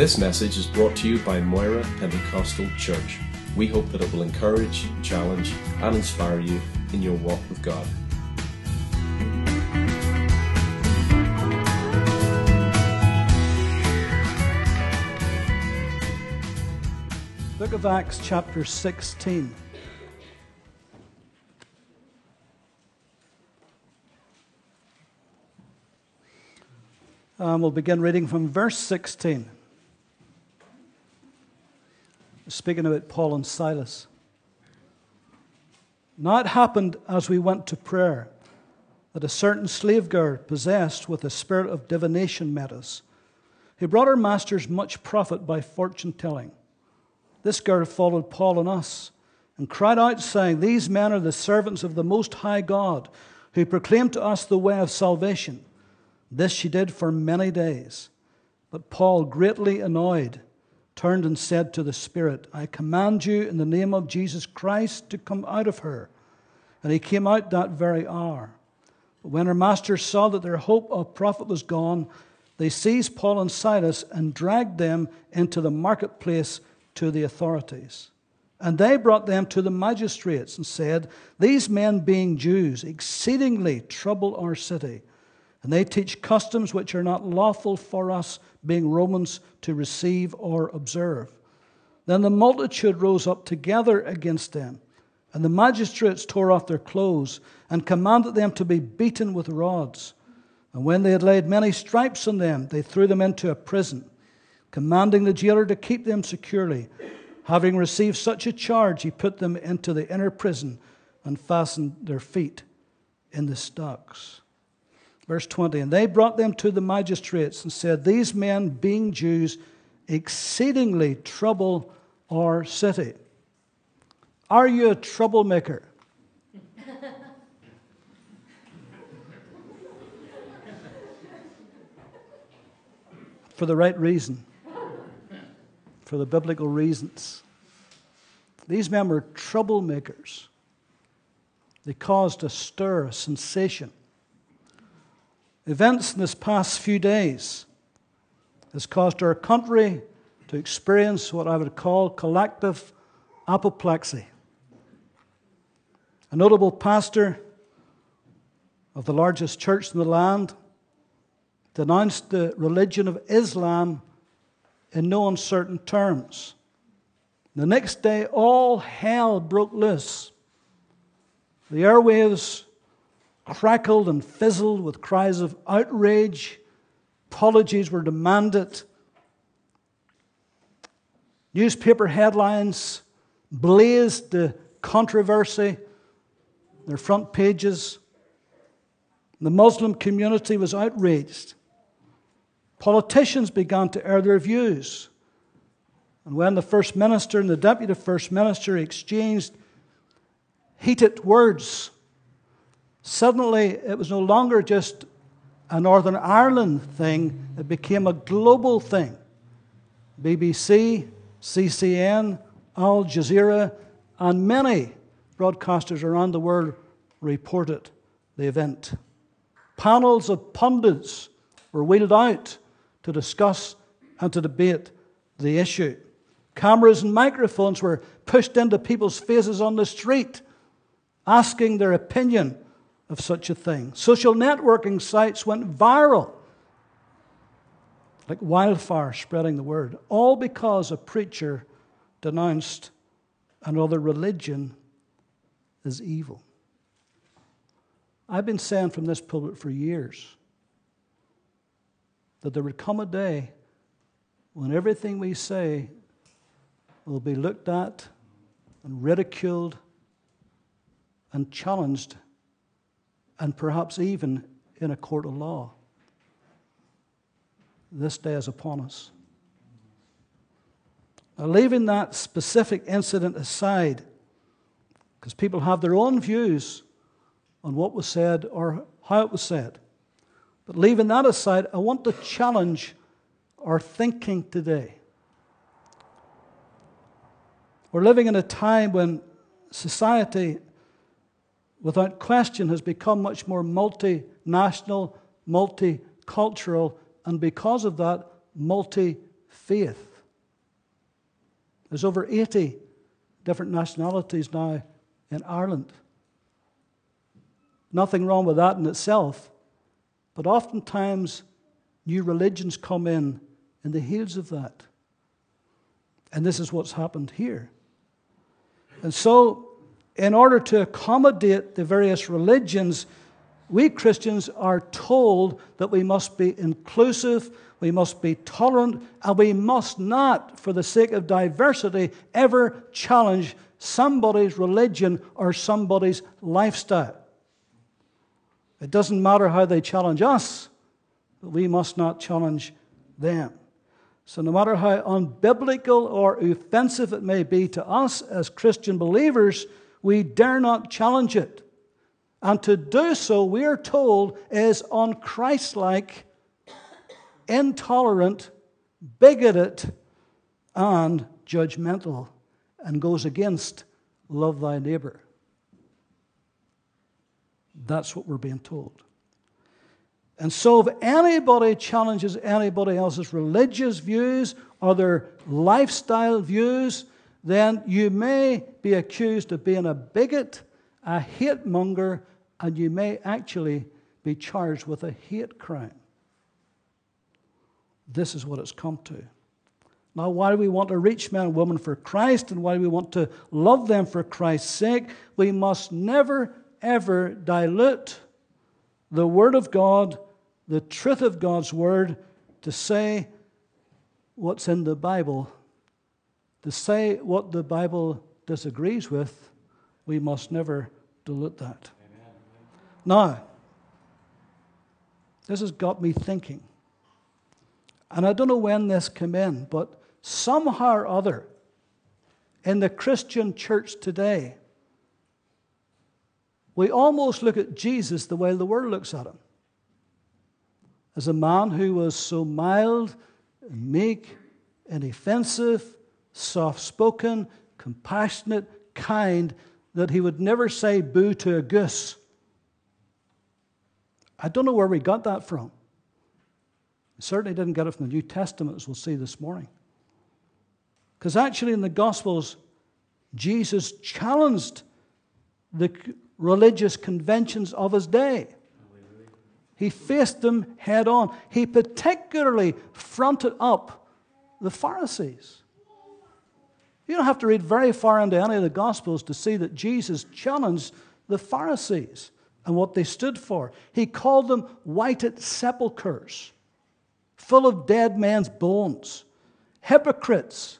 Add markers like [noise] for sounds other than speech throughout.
This message is brought to you by Moira Pentecostal Church. We hope that it will encourage, challenge, and inspire you in your walk with God. Book of Acts, chapter 16. Um, we'll begin reading from verse 16. Speaking about Paul and Silas. Now it happened as we went to prayer that a certain slave girl possessed with a spirit of divination met us, He brought our masters much profit by fortune telling. This girl followed Paul and us and cried out, saying, These men are the servants of the Most High God, who proclaim to us the way of salvation. This she did for many days. But Paul, greatly annoyed, turned and said to the Spirit, I command you in the name of Jesus Christ to come out of her. And he came out that very hour. But when her masters saw that their hope of profit was gone, they seized Paul and Silas and dragged them into the marketplace to the authorities. And they brought them to the magistrates and said, These men, being Jews, exceedingly trouble our city and they teach customs which are not lawful for us, being Romans, to receive or observe. Then the multitude rose up together against them, and the magistrates tore off their clothes and commanded them to be beaten with rods. And when they had laid many stripes on them, they threw them into a prison, commanding the jailer to keep them securely. Having received such a charge, he put them into the inner prison and fastened their feet in the stocks. Verse 20 And they brought them to the magistrates and said, These men, being Jews, exceedingly trouble our city. Are you a troublemaker? [laughs] For the right reason, for the biblical reasons. These men were troublemakers. They caused a stir, a sensation events in this past few days has caused our country to experience what I would call collective apoplexy. A notable pastor of the largest church in the land denounced the religion of Islam in no uncertain terms. The next day, all hell broke loose. The airwaves crackled and fizzled with cries of outrage. Apologies were demanded. Newspaper headlines blazed the controversy, their front pages. The Muslim community was outraged. Politicians began to air their views. And when the First Minister and the Deputy First Minister exchanged heated words, Suddenly, it was no longer just a Northern Ireland thing, it became a global thing. BBC, CCN, Al Jazeera, and many broadcasters around the world reported the event. Panels of pundits were wheeled out to discuss and to debate the issue. Cameras and microphones were pushed into people's faces on the street, asking their opinion of such a thing. Social networking sites went viral like wildfire spreading the word, all because a preacher denounced another religion as evil. I've been saying from this pulpit for years that there would come a day when everything we say will be looked at and ridiculed and challenged and perhaps even in a court of law. This day is upon us. Now, leaving that specific incident aside, because people have their own views on what was said or how it was said. But leaving that aside, I want to challenge our thinking today. We're living in a time when society without question, has become much more multinational, multicultural, and because of that, multi faith. There's over 80 different nationalities now in Ireland. Nothing wrong with that in itself, but oftentimes new religions come in in the heels of that. And this is what's happened here. And so, in order to accommodate the various religions, we Christians are told that we must be inclusive, we must be tolerant, and we must not, for the sake of diversity, ever challenge somebody's religion or somebody's lifestyle. It doesn't matter how they challenge us, but we must not challenge them. So, no matter how unbiblical or offensive it may be to us as Christian believers, we dare not challenge it. And to do so, we are told, is unchristlike, intolerant, bigoted, and judgmental, and goes against love thy neighbor. That's what we're being told. And so, if anybody challenges anybody else's religious views or their lifestyle views, then you may be accused of being a bigot, a hate monger, and you may actually be charged with a hate crime. This is what it's come to. Now, why do we want to reach men and women for Christ and why do we want to love them for Christ's sake? We must never, ever dilute the Word of God the truth of God's Word, to say what's in the Bible, to say what the Bible disagrees with, we must never dilute that. Amen. Now, this has got me thinking. And I don't know when this came in, but somehow or other, in the Christian church today, we almost look at Jesus the way the world looks at him as a man who was so mild and meek, inoffensive, soft spoken, compassionate, kind, that he would never say boo to a goose. I don't know where we got that from. Certainly didn't get it from the New Testament, as we'll see this morning. Because actually, in the Gospels, Jesus challenged the religious conventions of his day. He faced them head on. He particularly fronted up the Pharisees. You don't have to read very far into any of the Gospels to see that Jesus challenged the Pharisees and what they stood for. He called them whited sepulchres, full of dead men's bones, hypocrites,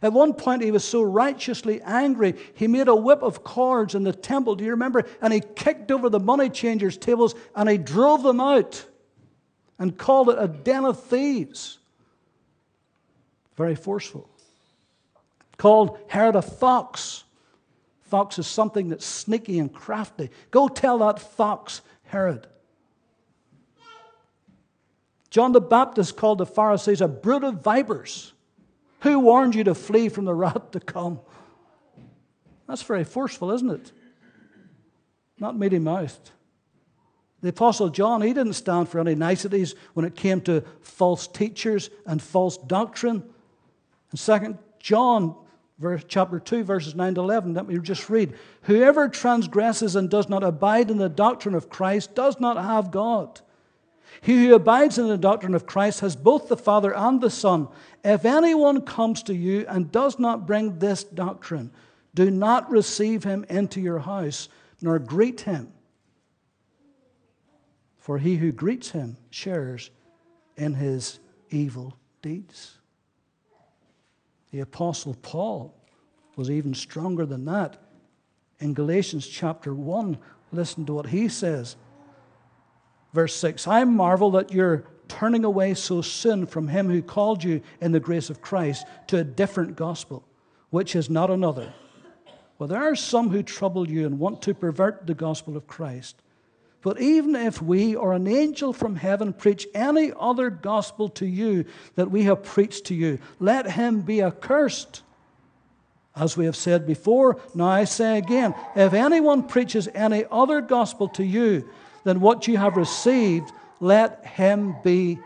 at one point, he was so righteously angry, he made a whip of cords in the temple. Do you remember? And he kicked over the money changers' tables and he drove them out and called it a den of thieves. Very forceful. Called Herod a fox. Fox is something that's sneaky and crafty. Go tell that fox, Herod. John the Baptist called the Pharisees a brood of vipers. Who warned you to flee from the wrath to come? That's very forceful, isn't it? Not meaty mouthed. The Apostle John, he didn't stand for any niceties when it came to false teachers and false doctrine. In 2 John verse, chapter 2, verses 9 to 11, let me just read. Whoever transgresses and does not abide in the doctrine of Christ does not have God. He who abides in the doctrine of Christ has both the Father and the Son. If anyone comes to you and does not bring this doctrine, do not receive him into your house, nor greet him. For he who greets him shares in his evil deeds. The Apostle Paul was even stronger than that. In Galatians chapter 1, listen to what he says. Verse 6 I marvel that you're turning away so soon from him who called you in the grace of Christ to a different gospel, which is not another. Well, there are some who trouble you and want to pervert the gospel of Christ. But even if we or an angel from heaven preach any other gospel to you that we have preached to you, let him be accursed. As we have said before, now I say again if anyone preaches any other gospel to you than what you have received, let him be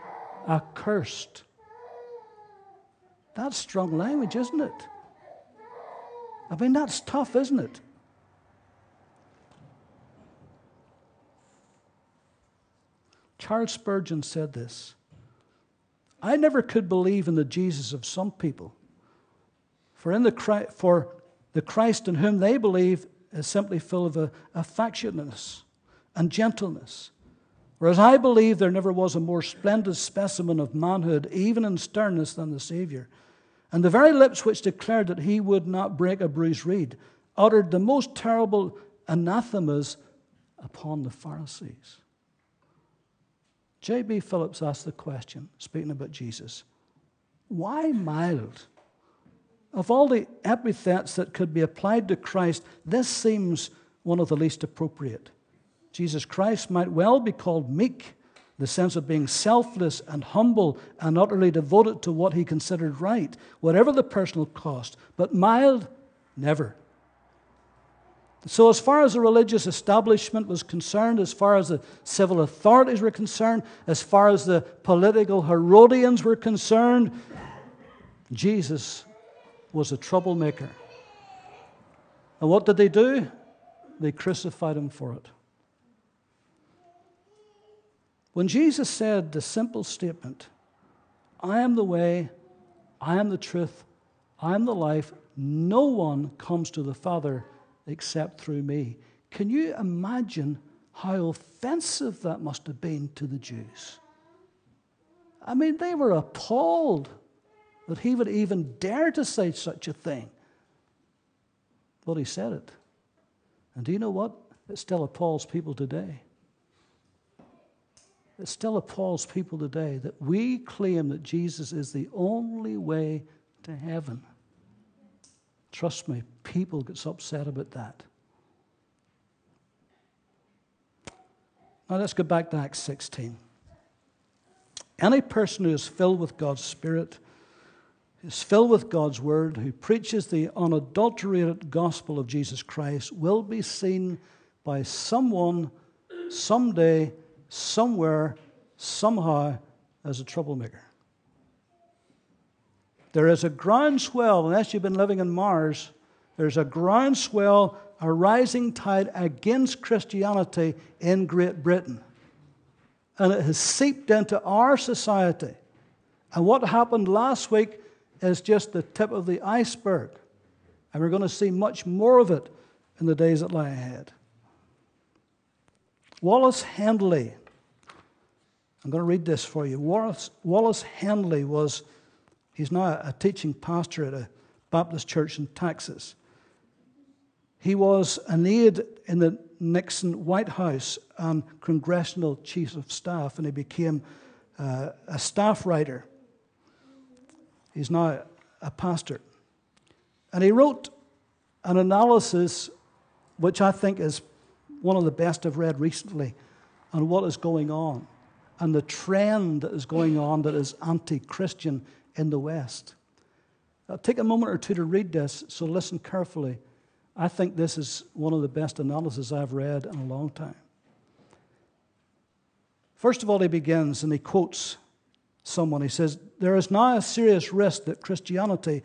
accursed. That's strong language, isn't it? I mean, that's tough, isn't it? Charles Spurgeon said this I never could believe in the Jesus of some people, for, in the, for the Christ in whom they believe is simply full of affectionateness and gentleness. Whereas I believe there never was a more splendid specimen of manhood, even in sternness, than the Savior. And the very lips which declared that he would not break a bruised reed uttered the most terrible anathemas upon the Pharisees. J.B. Phillips asked the question, speaking about Jesus why mild? Of all the epithets that could be applied to Christ, this seems one of the least appropriate. Jesus Christ might well be called meek, the sense of being selfless and humble and utterly devoted to what he considered right, whatever the personal cost, but mild, never. So, as far as the religious establishment was concerned, as far as the civil authorities were concerned, as far as the political Herodians were concerned, Jesus was a troublemaker. And what did they do? They crucified him for it. When Jesus said the simple statement, I am the way, I am the truth, I am the life, no one comes to the Father except through me. Can you imagine how offensive that must have been to the Jews? I mean, they were appalled that he would even dare to say such a thing. But he said it. And do you know what? It still appalls people today. It still appalls people today that we claim that Jesus is the only way to heaven. Trust me, people get upset about that. Now let's go back to Acts 16. Any person who is filled with God's Spirit, is filled with God's Word, who preaches the unadulterated gospel of Jesus Christ, will be seen by someone, someday, somewhere, somehow, as a troublemaker. There is a groundswell, unless you've been living in Mars, there's a groundswell, a rising tide against Christianity in Great Britain. And it has seeped into our society. And what happened last week is just the tip of the iceberg. And we're going to see much more of it in the days that lie ahead. Wallace Henley, I'm going to read this for you. Wallace, Wallace Henley was He's now a teaching pastor at a Baptist church in Texas. He was an aide in the Nixon White House and congressional chief of staff, and he became uh, a staff writer. He's now a pastor. And he wrote an analysis which I think is one of the best I've read recently on what is going on and the trend that is going on that is anti Christian in the West. I'll take a moment or two to read this, so listen carefully. I think this is one of the best analyses I've read in a long time. First of all, he begins and he quotes someone. He says, There is now a serious risk that Christianity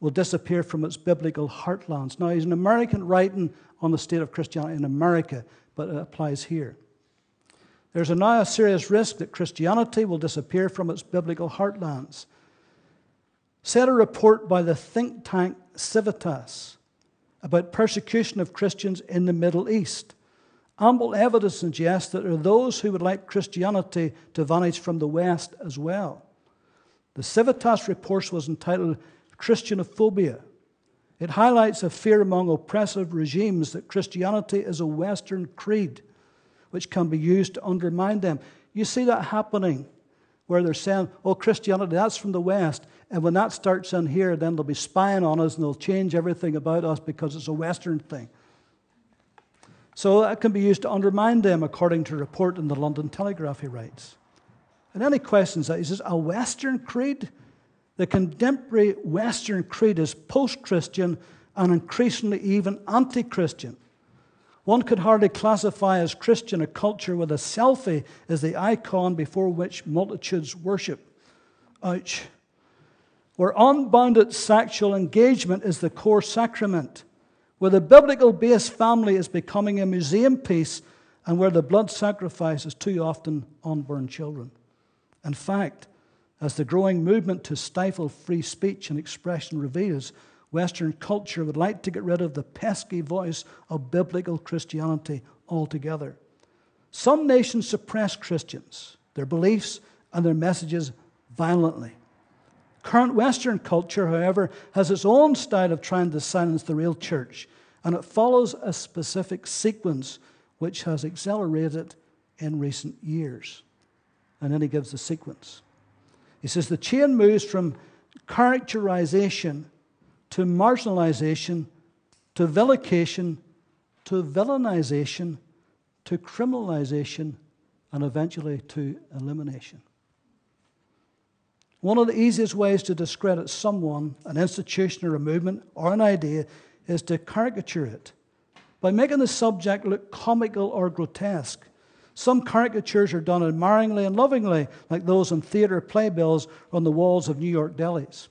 will disappear from its biblical heartlands. Now, he's an American writing on the state of Christianity in America, but it applies here. There's now a serious risk that Christianity will disappear from its biblical heartlands said a report by the think tank Civitas about persecution of Christians in the Middle East. Ample evidence suggests that there are those who would like Christianity to vanish from the West as well. The Civitas report was entitled Christianophobia. It highlights a fear among oppressive regimes that Christianity is a Western creed which can be used to undermine them. You see that happening where they're saying, oh, Christianity, that's from the West. And when that starts in here, then they'll be spying on us and they'll change everything about us because it's a Western thing. So that can be used to undermine them, according to a report in the London Telegraph, he writes. And he questions that. He says, A Western creed? The contemporary Western creed is post Christian and increasingly even anti Christian. One could hardly classify as Christian a culture with a selfie as the icon before which multitudes worship. Ouch. Where unbounded sexual engagement is the core sacrament, where the biblical based family is becoming a museum piece, and where the blood sacrifice is too often unborn children. In fact, as the growing movement to stifle free speech and expression reveals, Western culture would like to get rid of the pesky voice of biblical Christianity altogether. Some nations suppress Christians, their beliefs, and their messages violently. Current Western culture, however, has its own style of trying to silence the real church, and it follows a specific sequence which has accelerated in recent years. And then he gives the sequence. He says the chain moves from characterization to marginalization to vilification to villainization to criminalization and eventually to elimination. One of the easiest ways to discredit someone, an institution or a movement or an idea is to caricature it by making the subject look comical or grotesque. Some caricatures are done admiringly and lovingly, like those on theater playbills on the walls of New York delis.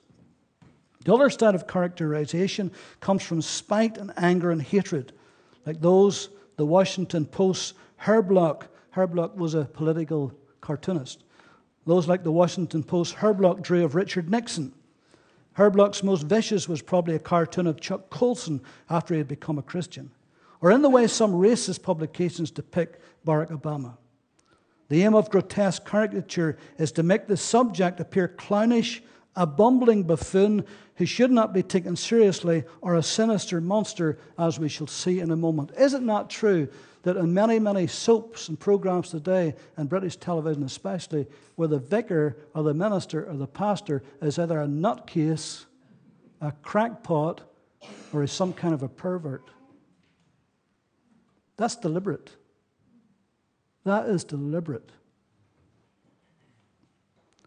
The other style of characterization comes from spite and anger and hatred, like those the Washington Post's Herb Block. Herblock was a political cartoonist. Those like the Washington Post Herblock drew of Richard Nixon. Herblock's most vicious was probably a cartoon of Chuck Colson after he had become a Christian, or in the way some racist publications depict Barack Obama. The aim of grotesque caricature is to make the subject appear clownish, a bumbling buffoon who should not be taken seriously, or a sinister monster, as we shall see in a moment. Is it not true that in many, many soaps and programs today, and British television especially, where the vicar or the minister or the pastor is either a nutcase, a crackpot, or is some kind of a pervert? That's deliberate. That is deliberate.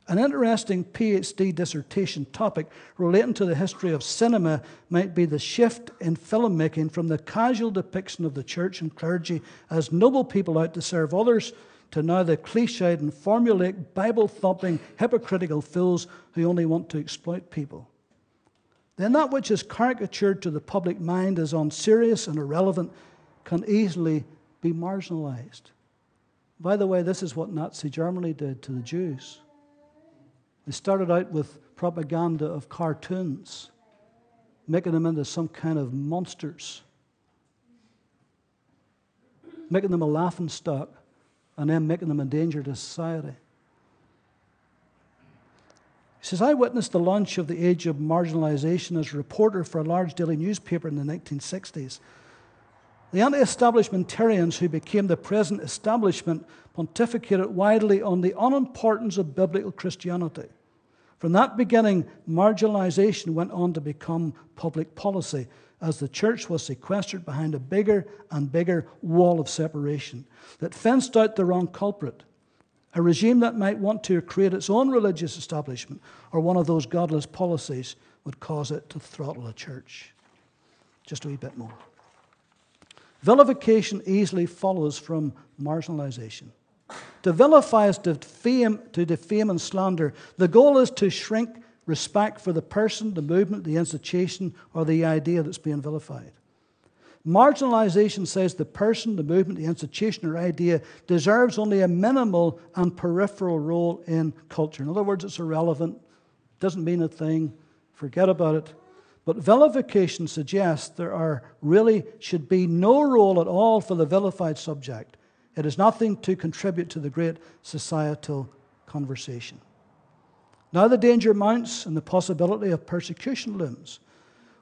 An interesting PhD dissertation topic relating to the history of cinema might be the shift in filmmaking from the casual depiction of the church and clergy as noble people out to serve others to now the cliched and formulaic, Bible thumping, hypocritical fools who only want to exploit people. Then that which is caricatured to the public mind as unserious and irrelevant can easily be marginalized. By the way, this is what Nazi Germany did to the Jews. They started out with propaganda of cartoons, making them into some kind of monsters, making them a laughing stock, and then making them a danger to society. He says, I witnessed the launch of the age of marginalization as a reporter for a large daily newspaper in the 1960s. The anti establishmentarians who became the present establishment pontificated widely on the unimportance of biblical Christianity. From that beginning, marginalization went on to become public policy as the church was sequestered behind a bigger and bigger wall of separation that fenced out the wrong culprit. A regime that might want to create its own religious establishment or one of those godless policies would cause it to throttle a church. Just a wee bit more. Vilification easily follows from marginalization. To vilify is to defame, to defame and slander. The goal is to shrink respect for the person, the movement, the institution, or the idea that's being vilified. Marginalization says the person, the movement, the institution, or idea deserves only a minimal and peripheral role in culture. In other words, it's irrelevant, doesn't mean a thing, forget about it. But vilification suggests there are really should be no role at all for the vilified subject. It is nothing to contribute to the great societal conversation. Now the danger mounts and the possibility of persecution looms.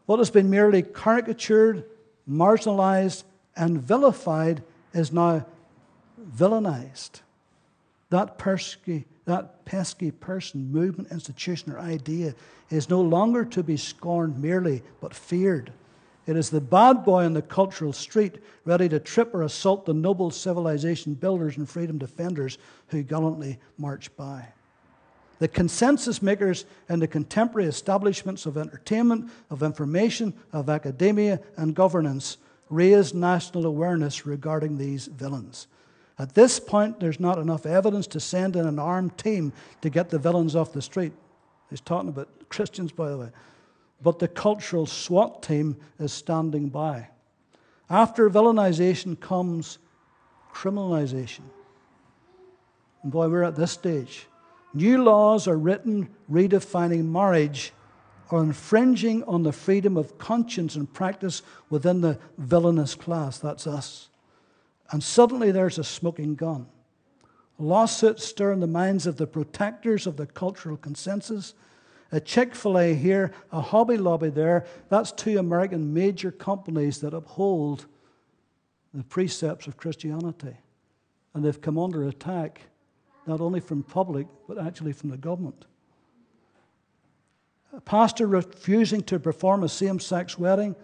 What has been merely caricatured, marginalized, and vilified is now villainized. That, pesky, that pesky person, movement, institution, or idea is no longer to be scorned merely, but feared. It is the bad boy on the cultural street, ready to trip or assault the noble civilization builders and freedom defenders who gallantly march by. The consensus makers in the contemporary establishments of entertainment, of information, of academia, and governance raise national awareness regarding these villains. At this point, there's not enough evidence to send in an armed team to get the villains off the street. He's talking about Christians, by the way. But the cultural SWAT team is standing by. After villainization comes criminalization. And boy, we're at this stage. New laws are written redefining marriage or infringing on the freedom of conscience and practice within the villainous class. That's us. And suddenly there's a smoking gun. Lawsuits stir in the minds of the protectors of the cultural consensus. A Chick fil A here, a Hobby Lobby there. That's two American major companies that uphold the precepts of Christianity. And they've come under attack, not only from public, but actually from the government. A pastor refusing to perform a same sex wedding.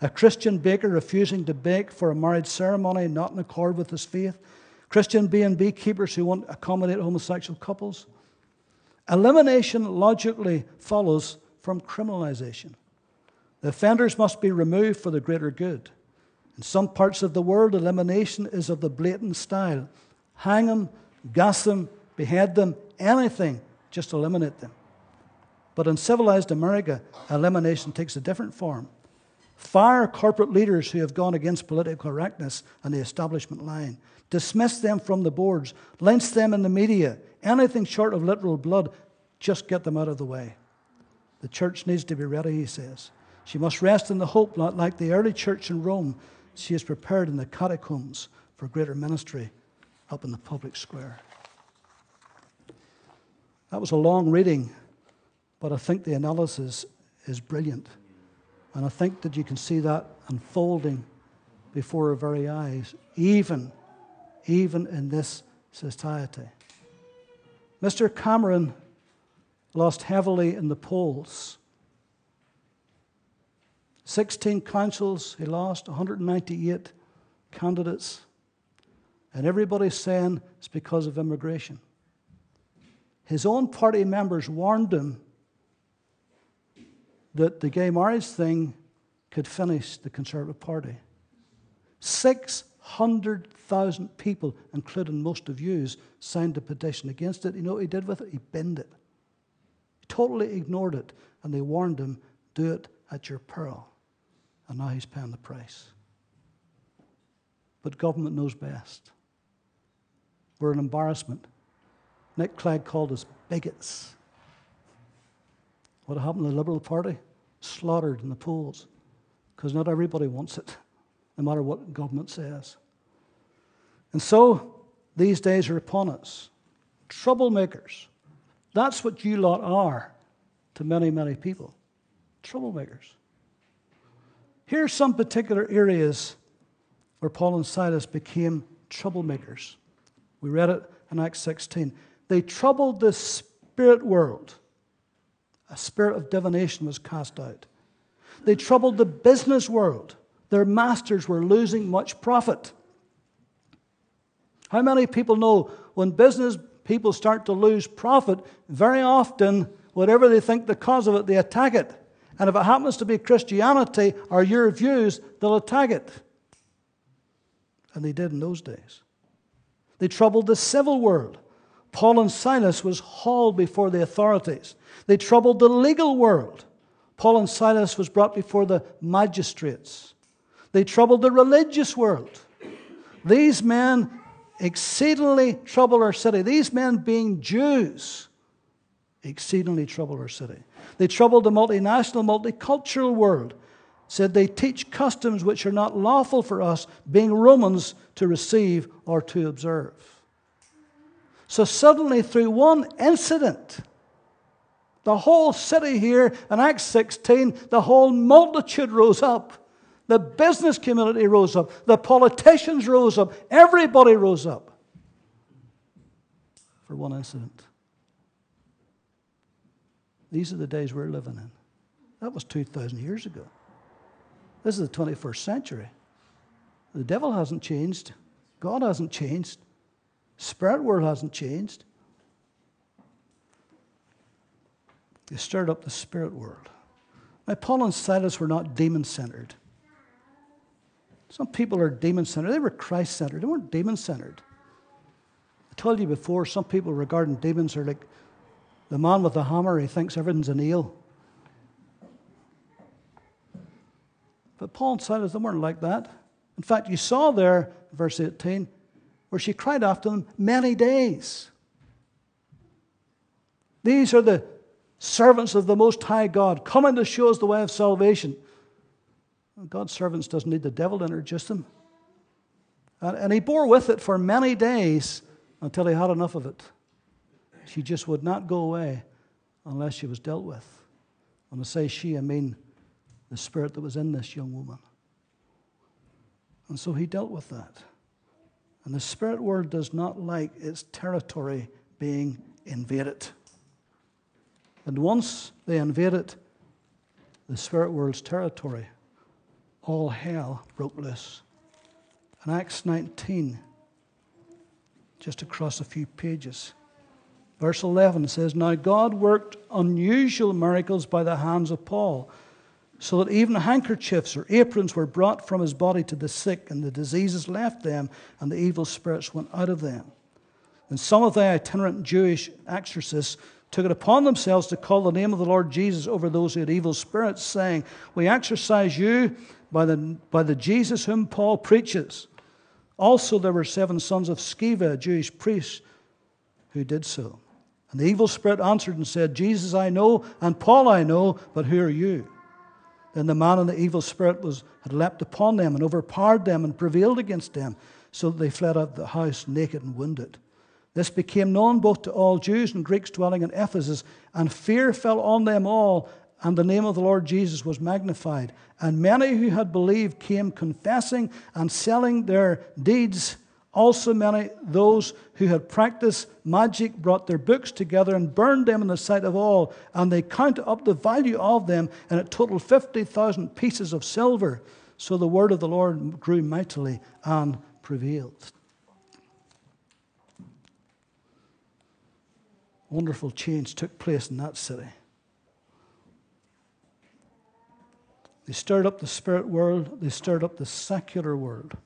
A Christian baker refusing to bake for a marriage ceremony not in accord with his faith. Christian B&B keepers who won't accommodate homosexual couples. Elimination logically follows from criminalization. The offenders must be removed for the greater good. In some parts of the world, elimination is of the blatant style. Hang them, gas them, behead them, anything, just eliminate them. But in civilized America, elimination takes a different form. Fire corporate leaders who have gone against political correctness and the establishment line. Dismiss them from the boards. Lynch them in the media. Anything short of literal blood, just get them out of the way. The church needs to be ready, he says. She must rest in the hope, not like the early church in Rome, she is prepared in the catacombs for greater ministry up in the public square. That was a long reading, but I think the analysis is brilliant. And I think that you can see that unfolding before our very eyes, even, even in this society. Mr. Cameron lost heavily in the polls. 16 councils he lost, 198 candidates. And everybody's saying it's because of immigration. His own party members warned him that the gay marriage thing could finish the Conservative Party. 600,000 people, including most of you, signed a petition against it. You know what he did with it? He binned it. He totally ignored it. And they warned him do it at your peril. And now he's paying the price. But government knows best. We're an embarrassment. Nick Clegg called us bigots. What happened to the Liberal Party? Slaughtered in the polls. Because not everybody wants it, no matter what government says. And so, these days are upon us. Troublemakers. That's what you lot are to many, many people. Troublemakers. Here are some particular areas where Paul and Silas became troublemakers. We read it in Acts 16. They troubled the spirit world a spirit of divination was cast out. They troubled the business world. Their masters were losing much profit. How many people know when business people start to lose profit, very often, whatever they think the cause of it, they attack it. And if it happens to be Christianity or your views, they'll attack it. And they did in those days. They troubled the civil world. Paul and Silas was hauled before the authorities. They troubled the legal world. Paul and Silas was brought before the magistrates. They troubled the religious world. These men exceedingly trouble our city. These men, being Jews, exceedingly trouble our city. They troubled the multinational, multicultural world. Said they teach customs which are not lawful for us, being Romans, to receive or to observe. So suddenly, through one incident, the whole city here in Acts 16, the whole multitude rose up. The business community rose up. The politicians rose up. Everybody rose up for one incident. These are the days we're living in. That was 2,000 years ago. This is the 21st century. The devil hasn't changed, God hasn't changed. Spirit world hasn't changed. They stirred up the spirit world. Now, Paul and Silas were not demon centered. Some people are demon centered. They were Christ centered. They weren't demon centered. I told you before, some people regarding demons are like The man with the hammer, he thinks everything's a nail. But Paul and Silas, they weren't like that. In fact, you saw there, verse 18, where she cried after them many days. These are the servants of the Most High God, coming to show us the way of salvation. God's servants doesn't need the devil to introduce them. And he bore with it for many days until he had enough of it. She just would not go away unless she was dealt with. When I say she, I mean the spirit that was in this young woman. And so he dealt with that. And the spirit world does not like its territory being invaded. And once they invaded the spirit world's territory, all hell broke loose. In Acts 19, just across a few pages, verse 11 says, Now God worked unusual miracles by the hands of Paul so that even handkerchiefs or aprons were brought from his body to the sick, and the diseases left them, and the evil spirits went out of them. And some of the itinerant Jewish exorcists took it upon themselves to call the name of the Lord Jesus over those who had evil spirits, saying, We exorcise you by the, by the Jesus whom Paul preaches. Also, there were seven sons of Sceva, a Jewish priest, who did so. And the evil spirit answered and said, Jesus I know, and Paul I know, but who are you? Then the man and the evil spirit was, had leapt upon them and overpowered them and prevailed against them, so that they fled out of the house naked and wounded. This became known both to all Jews and Greeks dwelling in Ephesus, and fear fell on them all, and the name of the Lord Jesus was magnified. And many who had believed came confessing and selling their deeds also, many those who had practiced magic brought their books together and burned them in the sight of all, and they counted up the value of them, and it totaled 50,000 pieces of silver. So the word of the Lord grew mightily and prevailed. Wonderful change took place in that city. They stirred up the spirit world, they stirred up the secular world.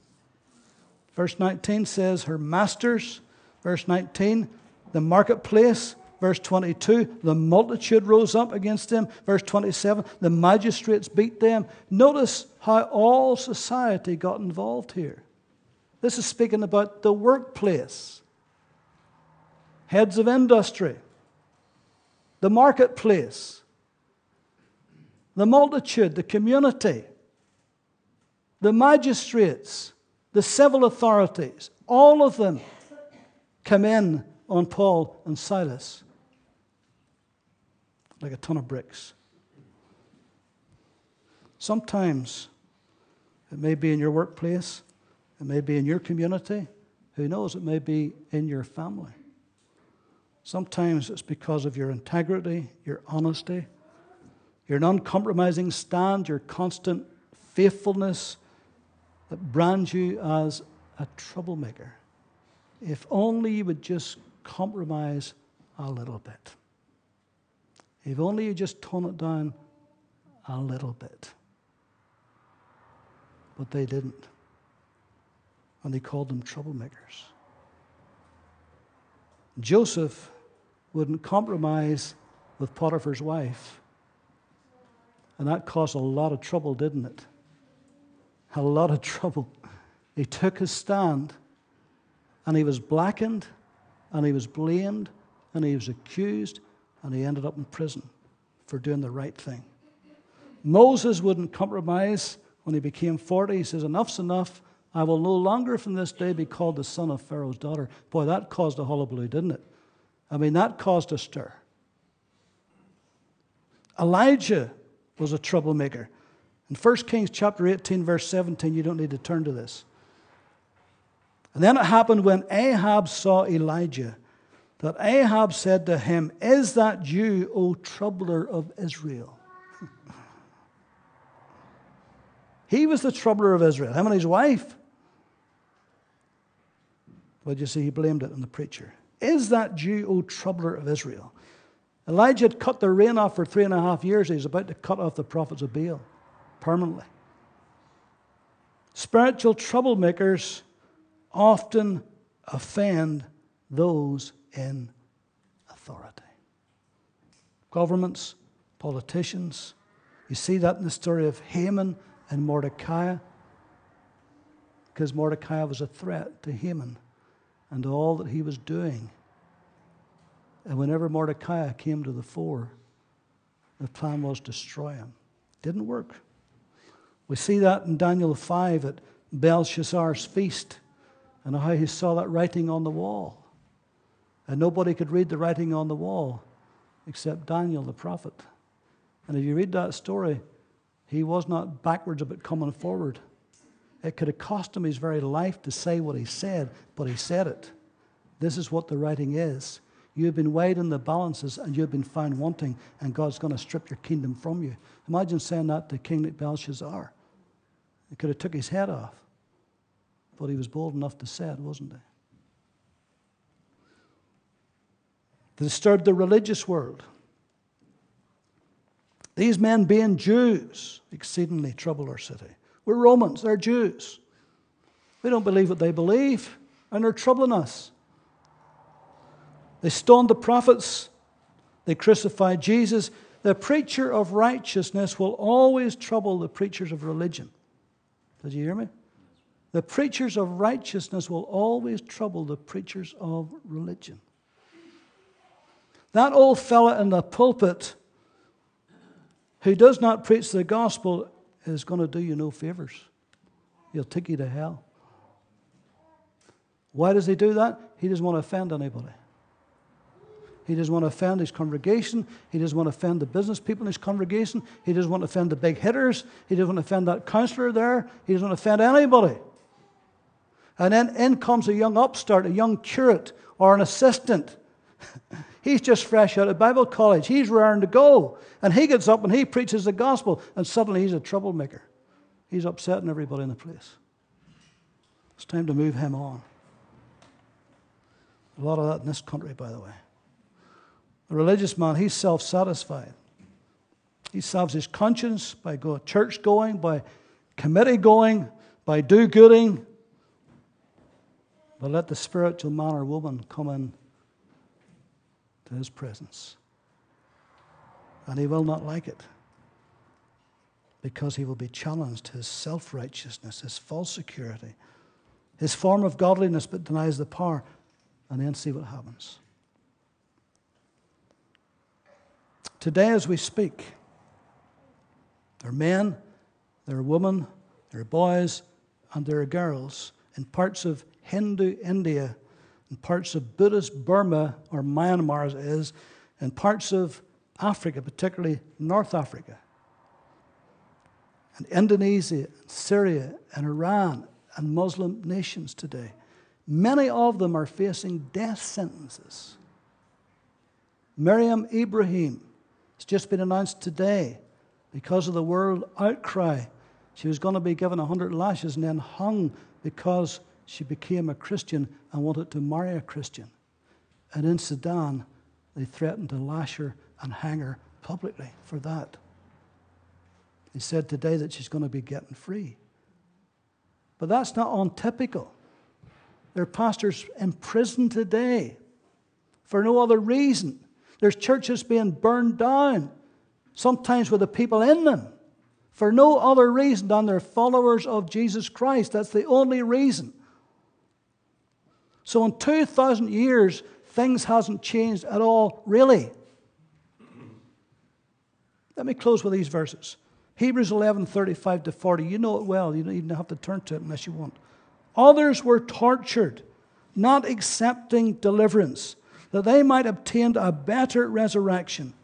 Verse 19 says, Her masters, verse 19, the marketplace, verse 22, the multitude rose up against them, verse 27, the magistrates beat them. Notice how all society got involved here. This is speaking about the workplace, heads of industry, the marketplace, the multitude, the community, the magistrates the civil authorities, all of them come in on Paul and Silas like a ton of bricks. Sometimes it may be in your workplace, it may be in your community, who knows, it may be in your family. Sometimes it's because of your integrity, your honesty, your uncompromising stand, your constant faithfulness that brands you as a troublemaker. If only you would just compromise a little bit. If only you just tone it down a little bit. But they didn't. And they called them troublemakers. Joseph wouldn't compromise with Potiphar's wife. And that caused a lot of trouble, didn't it? A lot of trouble. He took his stand and he was blackened and he was blamed and he was accused and he ended up in prison for doing the right thing. Moses wouldn't compromise when he became 40. He says, Enough's enough. I will no longer from this day be called the son of Pharaoh's daughter. Boy, that caused a hullabaloo, didn't it? I mean, that caused a stir. Elijah was a troublemaker. In 1 Kings chapter 18, verse 17, you don't need to turn to this. And then it happened when Ahab saw Elijah that Ahab said to him, Is that you, O troubler of Israel? [laughs] he was the troubler of Israel, him and his wife. But you see, he blamed it on the preacher. Is that you, O troubler of Israel? Elijah had cut the rain off for three and a half years. He was about to cut off the prophets of Baal permanently. Spiritual troublemakers often offend those in authority. governments, politicians. You see that in the story of Haman and Mordecai, because Mordecai was a threat to Haman and all that he was doing. And whenever Mordecai came to the fore, the plan was to destroy him. Didn't work. We see that in Daniel 5 at Belshazzar's feast and how he saw that writing on the wall. And nobody could read the writing on the wall except Daniel the prophet. And if you read that story, he was not backwards about coming forward. It could have cost him his very life to say what he said, but he said it. This is what the writing is. You have been weighed in the balances and you have been found wanting, and God's going to strip your kingdom from you. Imagine saying that to King Belshazzar. He could have took his head off, but he was bold enough to say it, wasn't he? They disturbed the religious world. These men, being Jews, exceedingly trouble our city. We're Romans, they're Jews. We don't believe what they believe, and they're troubling us. They stoned the prophets, they crucified Jesus. The preacher of righteousness will always trouble the preachers of religion. Did you hear me? The preachers of righteousness will always trouble the preachers of religion. That old fella in the pulpit who does not preach the gospel is going to do you no favors. He'll take you to hell. Why does he do that? He doesn't want to offend anybody. He doesn't want to offend his congregation. He doesn't want to offend the business people in his congregation. He doesn't want to offend the big hitters. He doesn't want to offend that counselor there. He doesn't want to offend anybody. And then in comes a young upstart, a young curate, or an assistant. [laughs] He's just fresh out of Bible college. He's raring to go. And he gets up and he preaches the gospel, and suddenly he's a troublemaker. He's upsetting everybody in the place. It's time to move him on. A lot of that in this country, by the way. The religious man, he's self satisfied. He salves his conscience by go, church going, by committee going, by do gooding. But let the spiritual man or woman come in to his presence. And he will not like it because he will be challenged his self righteousness, his false security, his form of godliness but denies the power, and then see what happens. Today, as we speak, there are men, there are women, there are boys, and there are girls in parts of Hindu India, in parts of Buddhist Burma, or Myanmar as it is, in parts of Africa, particularly North Africa, and Indonesia, and Syria, and Iran, and Muslim nations today. Many of them are facing death sentences. Meriam Ibrahim, it's just been announced today because of the world outcry. She was going to be given 100 lashes and then hung because she became a Christian and wanted to marry a Christian. And in Sudan, they threatened to lash her and hang her publicly for that. He said today that she's going to be getting free. But that's not untypical. There are pastors in prison today for no other reason there's churches being burned down, sometimes with the people in them, for no other reason than they're followers of Jesus Christ. That's the only reason. So in 2,000 years, things hasn't changed at all, really. Let me close with these verses. Hebrews 11, 35 to 40. You know it well. You don't even have to turn to it unless you want. Others were tortured, not accepting deliverance that they might obtain a better resurrection.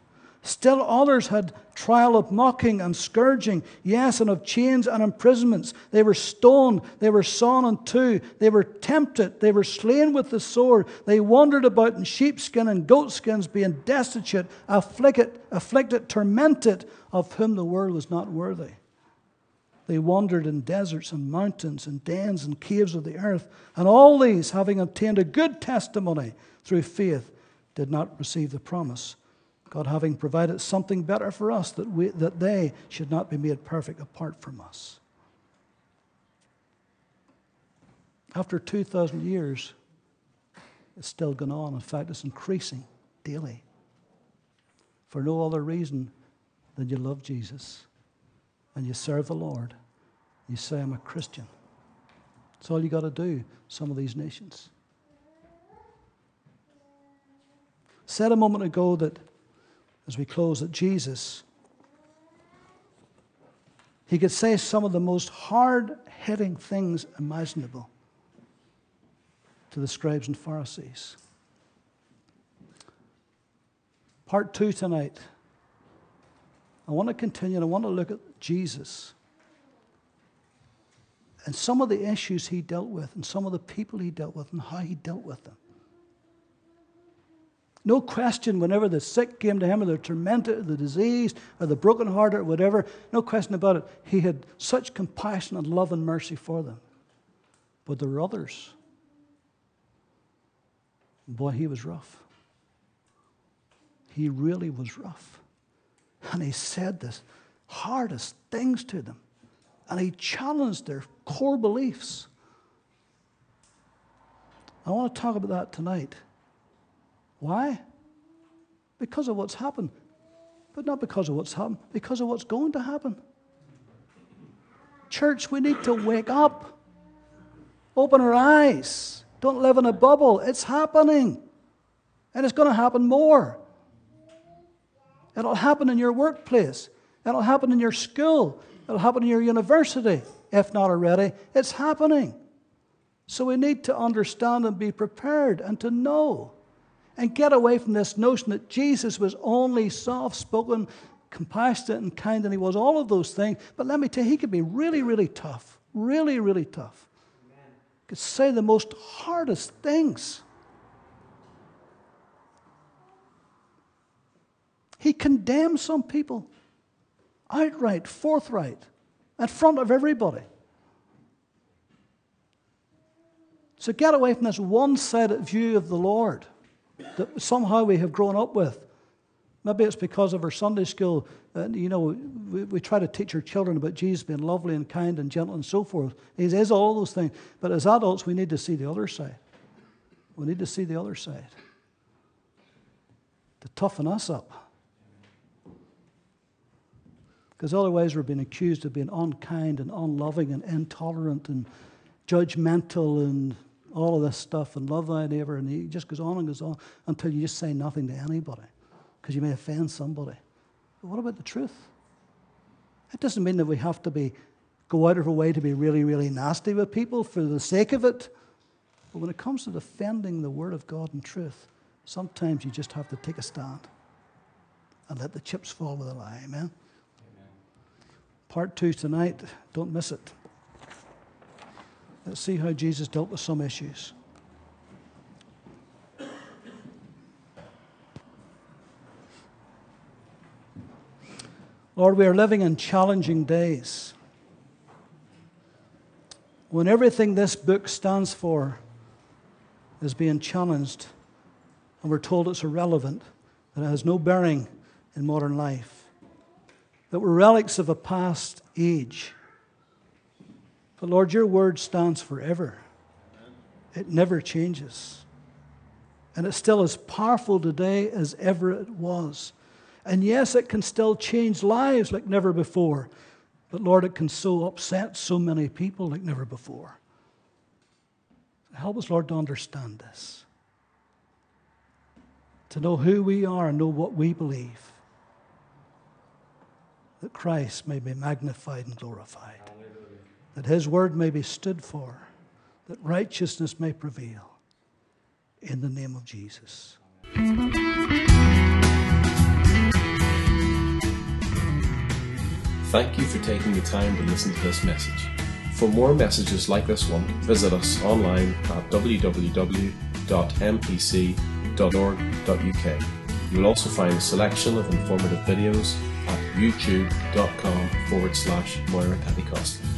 Still others had trial of mocking and scourging, yes, and of chains and imprisonments. They were stoned, they were sawn in two, they were tempted, they were slain with the sword. They wandered about in sheepskin and goatskins, being destitute, afflicted, afflicted, tormented, of whom the world was not worthy. They wandered in deserts and mountains and dens and caves of the earth, and all these, having obtained a good testimony, through faith did not receive the promise. God having provided something better for us, that, we, that they should not be made perfect apart from us. After 2,000 years, it's still going on. In fact, it's increasing daily. for no other reason than you love Jesus and you serve the Lord. You say, I'm a Christian. That's all you got to do, some of these nations. Said a moment ago that, as we close, that Jesus, he could say some of the most hard hitting things imaginable to the scribes and Pharisees. Part two tonight. I want to continue and I want to look at Jesus and some of the issues he dealt with and some of the people he dealt with and how he dealt with them. No question, whenever the sick came to him, or the tormented, or the diseased, or the brokenhearted, or whatever, no question about it, he had such compassion and love and mercy for them. But there were others. Boy, he was rough. He really was rough. And he said the hardest things to them. And he challenged their core beliefs. I want to talk about that tonight. Why? Because of what's happened. But not because of what's happened, because of what's going to happen. Church, we need to wake up. Open our eyes. Don't live in a bubble. It's happening. And it's going to happen more. It'll happen in your workplace. It'll happen in your school. It'll happen in your university, if not already. It's happening. So we need to understand and be prepared and to know and get away from this notion that Jesus was only soft spoken, compassionate, and kind, and he was all of those things. But let me tell you, he could be really, really tough. Really, really tough. Amen. Could say the most hardest things. He condemned some people outright, forthright, in front of everybody. So get away from this one sided view of the Lord that somehow we have grown up with. Maybe it's because of our Sunday school. Uh, you know, we, we, try to teach our children about Jesus being lovely and kind and gentle and so forth. He all those things. But as adults, we need to see the other side. We need to see the other side to toughen us up. Because otherwise, we're being accused of being unkind and unloving and intolerant and judgmental and all of this stuff and love thy neighbor, and he just goes on and goes on until you just say nothing to anybody because you may offend somebody. But what about the truth? It doesn't mean that we have to be go out of our way to be really, really nasty with people for the sake of it. But when it comes to defending the Word of God and truth, sometimes you just have to take a stand and let the chips fall with a lie. Amen? Amen. Part two tonight. Don't miss it. Let's see how Jesus dealt with some issues. Lord, we are living in challenging days when everything this book stands for is being challenged and we're told it's irrelevant, that it has no bearing in modern life, that we're relics of a past age. But Lord, your word stands forever. It never changes. And it's still as powerful today as ever it was. And yes, it can still change lives like never before. But Lord, it can so upset so many people like never before. Help us, Lord, to understand this. To know who we are and know what we believe. That Christ may be magnified and glorified that his word may be stood for, that righteousness may prevail. In the name of Jesus. Thank you for taking the time to listen to this message. For more messages like this one, visit us online at www.mpc.org.uk. You will also find a selection of informative videos at youtube.com forward slash Moira Pentecostal.